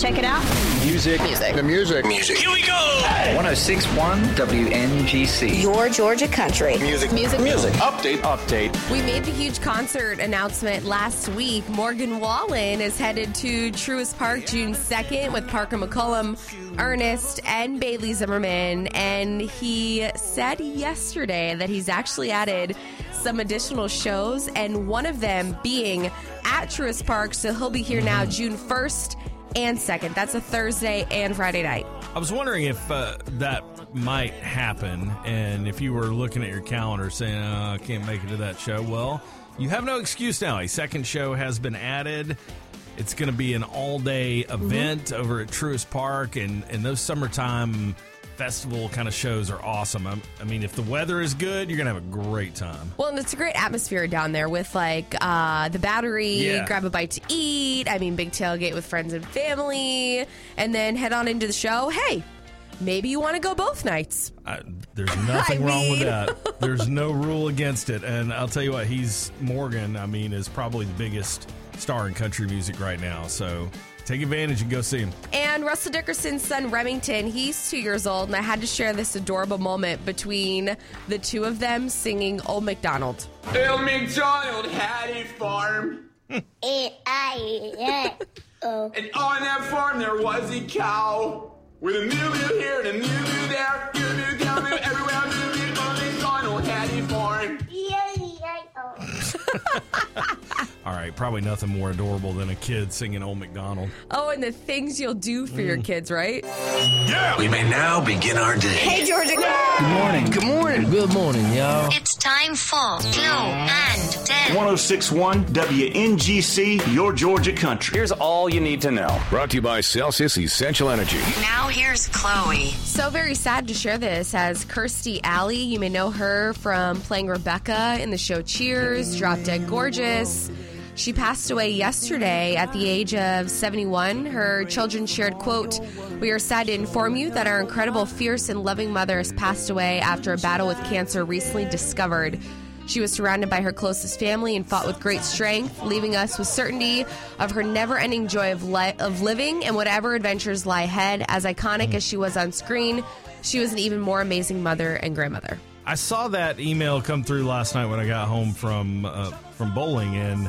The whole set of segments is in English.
Check it out. Music. Music. The music. Music. Here we go. 1061 WNGC. Your Georgia country. Music. Music. Music. Update. Update. We made the huge concert announcement last week. Morgan Wallen is headed to Truist Park June 2nd with Parker McCollum, Ernest, and Bailey Zimmerman. And he said yesterday that he's actually added some additional shows, and one of them being at Truist Park. So he'll be here now June 1st and 2nd. That's a Thursday and Friday night. I was wondering if uh, that might happen, and if you were looking at your calendar saying, oh, I can't make it to that show, well, you have no excuse now. A second show has been added. It's going to be an all day event mm-hmm. over at Truist Park, and, and those summertime festival kind of shows are awesome. I'm, i mean, if the weather is good, you're gonna have a great time. Well, and it's a great atmosphere down there with like uh, the battery, Yeah. grab a bite to eat. I mean, big tailgate with friends and family, and then head on into the show. Hey, maybe you want to go both nights. I, there's nothing wrong with that. There's no rule against it. And I'll tell you what, he's Morgan. I mean, is probably the biggest star in country music right now. So take advantage and go see him. And Russell Dickerson's son Remington, he's two years old, and I had to share this adorable moment between the two of them singing Old MacDonald. Bill McDonald had a farm, Oh. and on that farm there was a cow with a moo here and a new moo there, moo moo down moo everywhere. Moo moo. Old McDonald had a farm. Oh. All right, probably nothing more adorable than a kid singing Old McDonald. Oh, and the things you'll do for your mm. kids, right? Yeah! We may now begin our day. Hey, Georgia. Good morning. Good morning. Good morning, y'all. It's time for Glow and Tell. 1061 WNGC, your Georgia country. Here's all you need to know. Brought to you by Celsius Essential Energy. Now here's Chloe. So very sad to share this as Kirstie Alley. You may know her from playing Rebecca in the show Cheers, Drop Dead Gorgeous. She passed away yesterday at the age of 71. Her children shared, quote, We are sad to inform you that our incredible, fierce, and loving mother has passed away after a battle with cancer recently discovered. She was surrounded by her closest family and fought with great strength, leaving us with certainty of her never ending joy of, li- of living and whatever adventures lie ahead. As iconic as she was on screen, she was an even more amazing mother and grandmother. I saw that email come through last night when I got home from uh, from bowling, and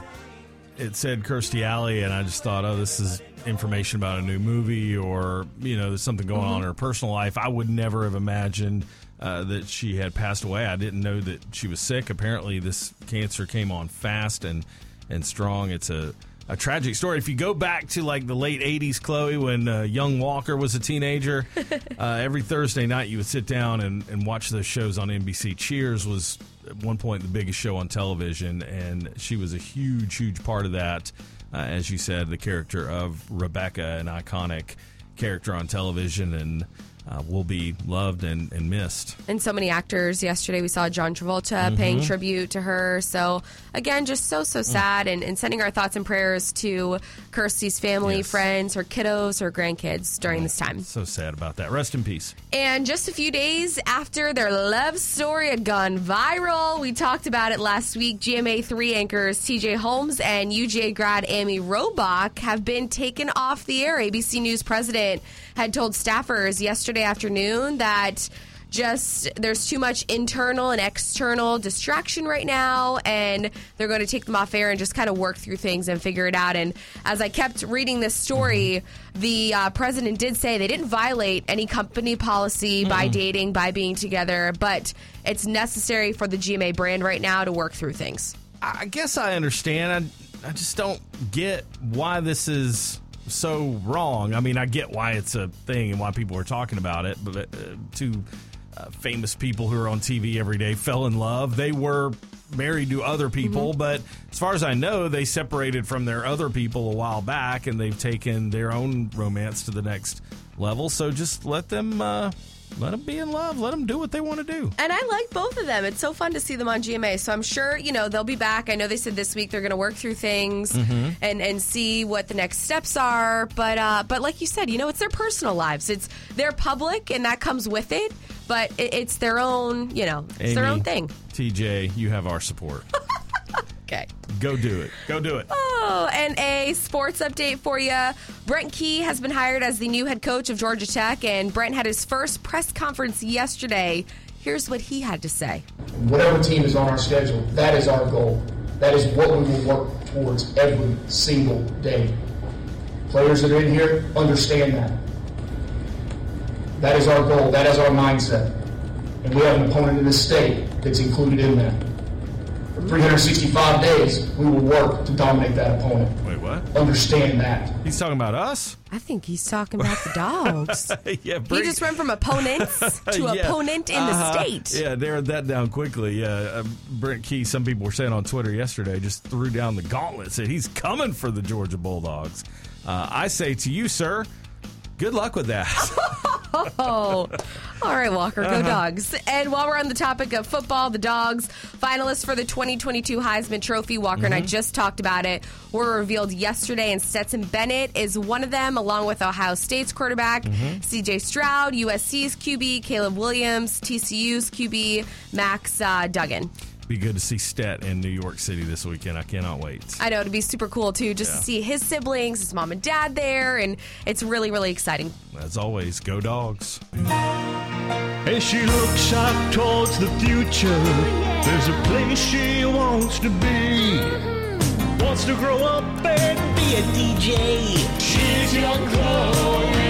it said Kirstie Alley, and I just thought, oh, this is information about a new movie, or you know, there's something going on in her personal life. I would never have imagined uh, that she had passed away. I didn't know that she was sick. Apparently, this cancer came on fast and and strong. It's a a tragic story. If you go back to like the late '80s, Chloe, when uh, young Walker was a teenager, uh, every Thursday night you would sit down and, and watch those shows on NBC. Cheers was at one point the biggest show on television, and she was a huge, huge part of that. Uh, as you said, the character of Rebecca, an iconic character on television, and uh, will be loved and, and missed. And so many actors. Yesterday we saw John Travolta paying mm-hmm. tribute to her. So again, just so so mm. sad, and, and sending our thoughts and prayers to Kirstie's family, Yes. friends, her kiddos, her grandkids during mm. this time. So sad about that. Rest in peace. And just a few days after their love story had gone viral, we talked about it last week. GMA3 anchors TJ Holmes and UGA grad Amy Robach have been taken off the air. ABC News president had told staffers yesterday afternoon that just there's too much internal and external distraction right now and they're going to take them off air and just kind of work through things and figure it out. And as i kept reading this story the uh, president did say they didn't violate any company policy by dating by being together but it's necessary for the gma brand right now to work through things. I guess I understand. I, I just don't get why this is so wrong. I mean, I get why it's a thing and why people are talking about it, but uh, two uh, famous people who are on TV every day fell in love. They were married to other people, Mm-hmm. but as far as I know, they separated from their other people a while back and they've taken their own romance to the next level. So just let them uh, let them be in love. Let them do what they want to do. And I like both of them. It's so fun to see them on GMA. So I'm sure, you know, they'll be back. I know they said this week they're going to work through things Mhm. and and see what the next steps are. But uh, but like you said, you know, it's their personal lives. It's they're public, and that comes with it. But it, it's their own, you know, it's their own thing. TJ, you have our support. Okay. Go do it. Go do it. And a sports update for you. Brent Key has been hired as the new head coach of Georgia Tech, and Brent had his first press conference yesterday. Here's what he had to say. whatever team is on our schedule, that is our goal. That is what we will work towards every single day. Players that are in here understand that. That is our goal. That is our mindset. And we have an opponent in this state that's included in that. For 365 days, we will work to dominate that opponent. Wait, what? Understand that. He's talking about us? I think he's talking about the dogs. yeah, he just went from opponents to Yeah. opponent in the Uh-huh. state. Yeah, narrowed that down quickly. Yeah, uh, Brent Key, some people were saying on Twitter yesterday, just threw down the gauntlet, said he's coming for the Georgia Bulldogs. Uh, I say to you, sir, good luck with that. Oh, all right, Walker, go Uh-huh. dogs. And while we're on the topic of football, the dogs, finalists for the 2022 Heisman Trophy, Walker and I Mhm. just talked about it, were revealed yesterday, and Stetson Bennett is one of them, along with Ohio State's quarterback, Mhm. CJ Stroud, USC's QB, Caleb Williams, TCU's QB, Max uh, Duggan. Be good to see Stet in New York City this weekend. I cannot wait. I know it'd be super cool too, just Yeah. to see his siblings, his mom and dad there, and it's really, really exciting. As always, go dogs. As she looks out towards the future, there's a place she wants to be. Wants to grow up and be a DJ. She's young Chloe.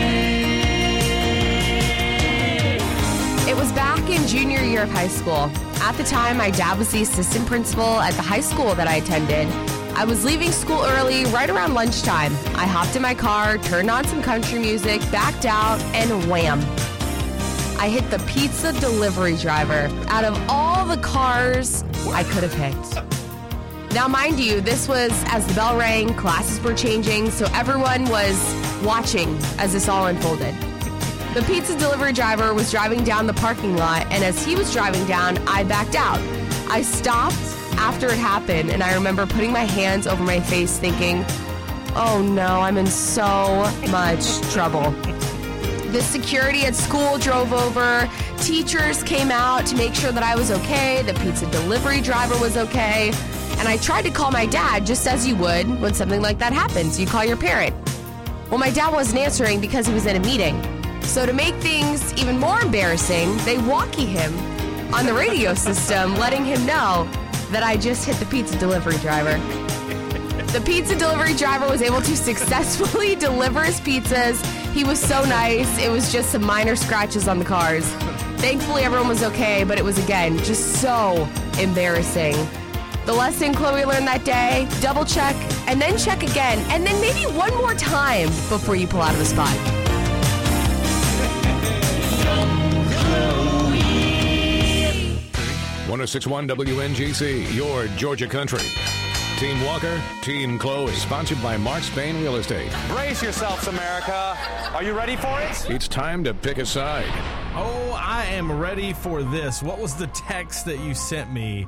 In junior year of high school. At the time, my dad was the assistant principal at the high school that I attended. I was leaving school early, right around lunchtime. I hopped in my car, turned on some country music, backed out, and wham. I hit the pizza delivery driver. Out of all the cars I could have hit. Now, mind you, this was as the bell rang, classes were changing, so everyone was watching as this all unfolded. The pizza delivery driver was driving down the parking lot, and as he was driving down, I backed out. I stopped after it happened, and I remember putting my hands over my face thinking, oh no, I'm in so much trouble. The security at school drove over. Teachers came out to make sure that I was okay. The pizza delivery driver was okay. And I tried to call my dad just as you would when something like that happens. You call your parent. Well, my dad wasn't answering because he was in a meeting. So, to make things even more embarrassing, they walkie him on the radio system, letting him know that I just hit the pizza delivery driver. The pizza delivery driver was able to successfully deliver his pizzas. He was so nice. It was just some minor scratches on the cars. Thankfully, everyone was okay, but it was again just so embarrassing. The lesson Chloe learned that day double check and then check again, and then maybe one more time before you pull out of the spot. 1061 WNGC, your Georgia country. Team Walker, Team Chloe. Sponsored by Mark Spain Real Estate. Brace yourselves, America. Are you ready for it? It's time to pick a side. Oh, I am ready for this. What was the text that you sent me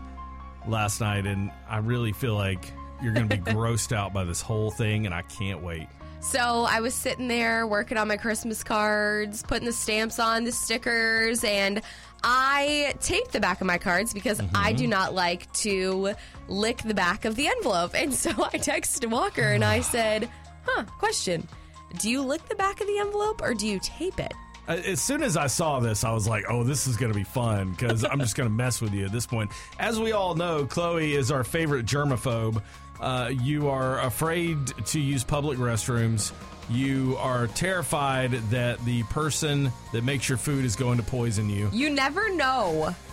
last night? And I really feel like you're going to be grossed out by this whole thing, and I can't wait. So I was sitting there working on my Christmas cards, putting the stamps on, the stickers, and I taped the back of my cards because I do not like to lick the back of the envelope. And so I texted Walker and I said, huh, question. Do you lick the back of the envelope or do you tape it? Uh, As soon as I saw this, I was like, oh, this is going to be fun because I'm just going to mess with you at this point. As we all know, Chloe is our favorite germaphobe. Uh, you are afraid to use public restrooms. You are terrified that the person that makes your food is going to poison you. You never know.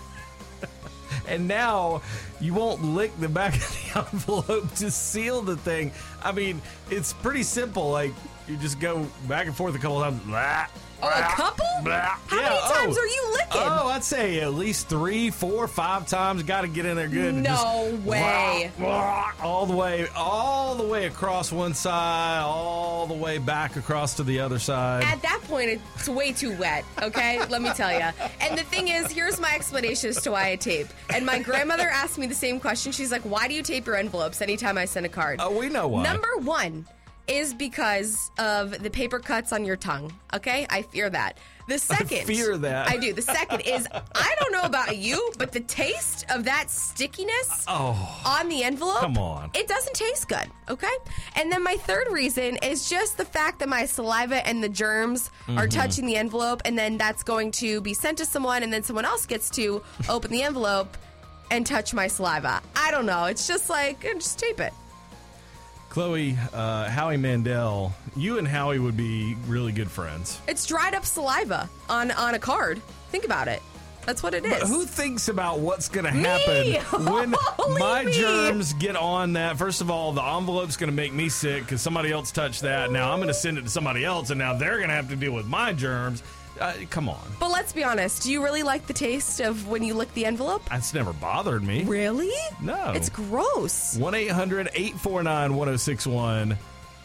And now you won't lick the back of the envelope to seal the thing. I mean, it's pretty simple. Like you just go back and forth a couple times. Blah, Oh, a couple? How Yeah, many times oh. are you licking? Oh, I'd say at least three, four, five times. Got to get in there good. No way. blah, blah, all the way, all the way across one side, all the way back across to the other side. At that point, it's way too wet, okay? Let me tell you. And the thing is, here's my explanation as to why I tape. And my grandmother asked me the same question. She's like, why do you tape your envelopes anytime I send a card? Oh, we know why. Number one is because of the paper cuts on your tongue, okay? I fear that. The second. fear that. I do. The second is, I don't know about you, but the taste of that stickiness Oh. on the envelope. Come on. It doesn't taste good, okay? And then my third reason is just the fact that my saliva and the germs are Mhm. touching the envelope, and then that's going to be sent to someone, and then someone else gets to open the envelope and touch my saliva. I don't know. It's just like, just tape it. Chloe, uh, Howie Mandel, you and Howie would be really good friends. It's dried up saliva on, on a card. Think about it. That's what it is. But who thinks about what's going to happen when my me! germs get on that? First of all, the envelope's going to make me sick because somebody else touched that. Now I'm going to send it to somebody else, and now they're going to have to deal with my germs. Uh, come on. But let's be honest. Do you really like the taste of when you lick the envelope? That's never bothered me. Really? No. It's gross. 1 800 849 1061.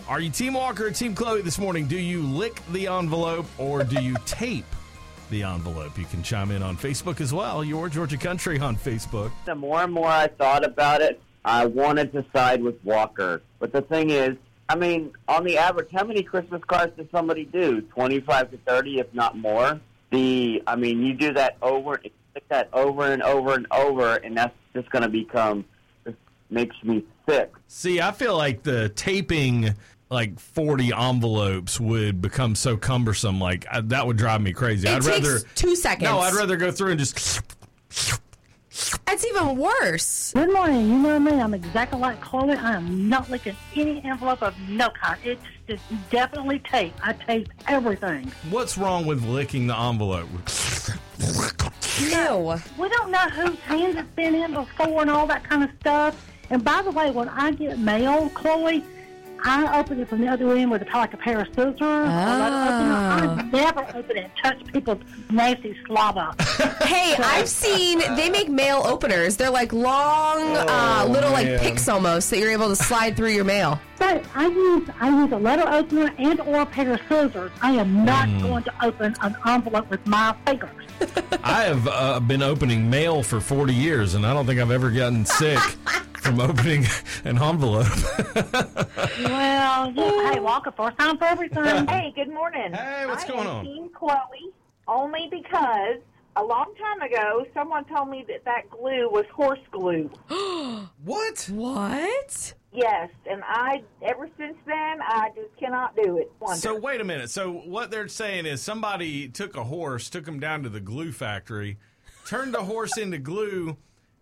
Are you Team Walker or Team Chloe this morning? Do you lick the envelope or do you tape the envelope? You can chime in on Facebook as well. Your Georgia Country on Facebook. The more and more I thought about it, I wanted to side with Walker. But the thing is, I mean, on the average, how many Christmas cards does somebody do? 25 to 30, if not more. The, I mean, you do that over, stick that over and over and over, and that's just going to become, just makes me sick. See, I feel like the taping like 40 envelopes would become so cumbersome. Like, I, that would drive me crazy. It I'd takes rather. two seconds. No, I'd rather go through and just. That's even worse. Good morning. You know me. I'm exactly like Chloe. I am not licking any envelope of no kind. It's just definitely tape. I tape everything. What's wrong with licking the envelope? No. We don't know whose hands it's been in before and all that kind of stuff. And by the way, when I get mail, Chloe, I open it from the other end with a, like a pair of scissors. I open it. I never open it and touch people's nasty slobber. Hey, I've seen they make mail openers. They're like long, uh, Oh, little like man. picks almost that you're able to slide through your mail. But I use I use a letter opener and or a pair of scissors. I am not Mm. going to open an envelope with my fingers. I have uh, been opening mail for 40 years, and I don't think I've ever gotten sick from opening an envelope. Well, yeah, hey, Walker, first time for everything. Hey, good morning. Hey, what's I going am on? Team Chloe, only because a long time ago someone told me that that glue was horse glue. what? What? Yes, and I ever since then I just cannot do it. Wonder. So wait a minute. So what they're saying is somebody took a horse, took him down to the glue factory, turned the horse into glue,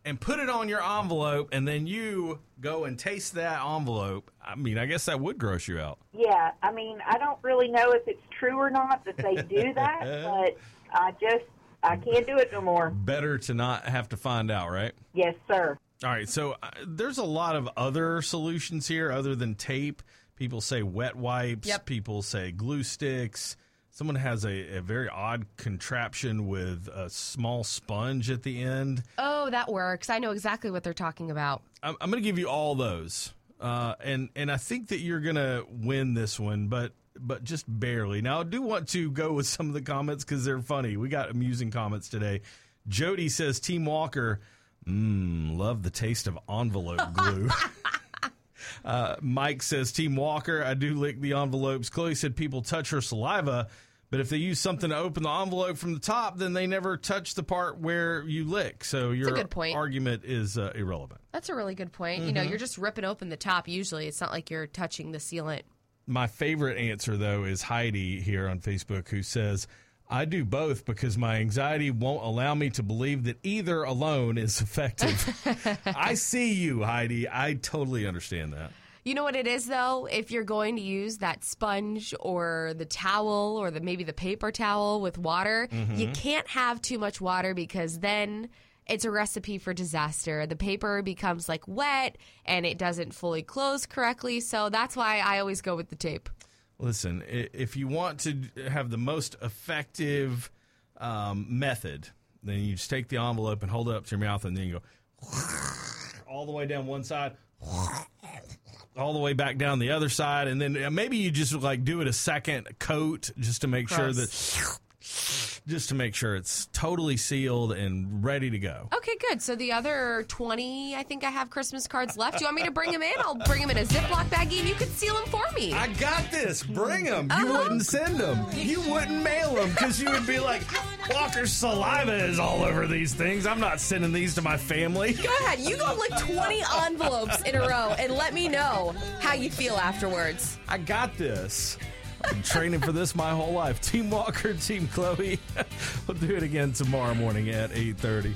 and put it on your envelope, and then you go and taste that envelope. I mean, I guess that would gross you out. yeah, I mean I don't really know if it's true or not that they do that, but I just I can't do it no more. Better to not have to find out, right? Yes, sir. All right, so uh, there's a lot of other solutions here other than tape. People say wet wipes. Yep. People say glue sticks. Someone has a, a very odd contraption with a small sponge at the end. Oh, that works. I know exactly what they're talking about. I'm, I'm going to give you all those, uh, and and I think that you're going to win this one, but but just barely. Now I do want to go with some of the comments because they're funny. We got amusing comments today. Jody says, "Team Walker, mmm, love the taste of envelope glue." Uh, Mike says, Team Walker, I do lick the envelopes. Chloe said people touch her saliva, but if they use something to open the envelope from the top, then they never touch the part where you lick. So your good point. argument is uh, irrelevant. That's a really good point. You know, Mhm. you're just ripping open the top usually. It's not like you're touching the sealant. My favorite answer, though, is Heidi here on Facebook, who says, I do both because my anxiety won't allow me to believe that either alone is effective. I see you, Heidi. I totally understand that. You know what it is though? If you're going to use that sponge or the towel or the maybe the paper towel with water, Mhm. you can't have too much water because then it's a recipe for disaster. The paper becomes like wet and it doesn't fully close correctly. So that's why I always go with the tape. Listen, if you want to have the most effective um, method, then you just take the envelope and hold it up to your mouth, and then you go all the way down one side, all the way back down the other side, and then uh, maybe you just like do it a second coat just to make sure that just to make sure it's totally sealed and ready to go. Okay, good. So the other 20, I think I have Christmas cards left. Do you want me to bring them in? I'll bring them in a Ziploc baggie and you can seal them for me. I got this. Bring them. You Uh-huh. wouldn't send them. You wouldn't mail them because you would be like, Walker's saliva is all over these things. I'm not sending these to my family. Go ahead. You go like 20 envelopes in a row and let me know how you feel afterwards. I got this. Training for this my whole life. Team Walker, Team Chloe. we'll do it again tomorrow morning at 8.30.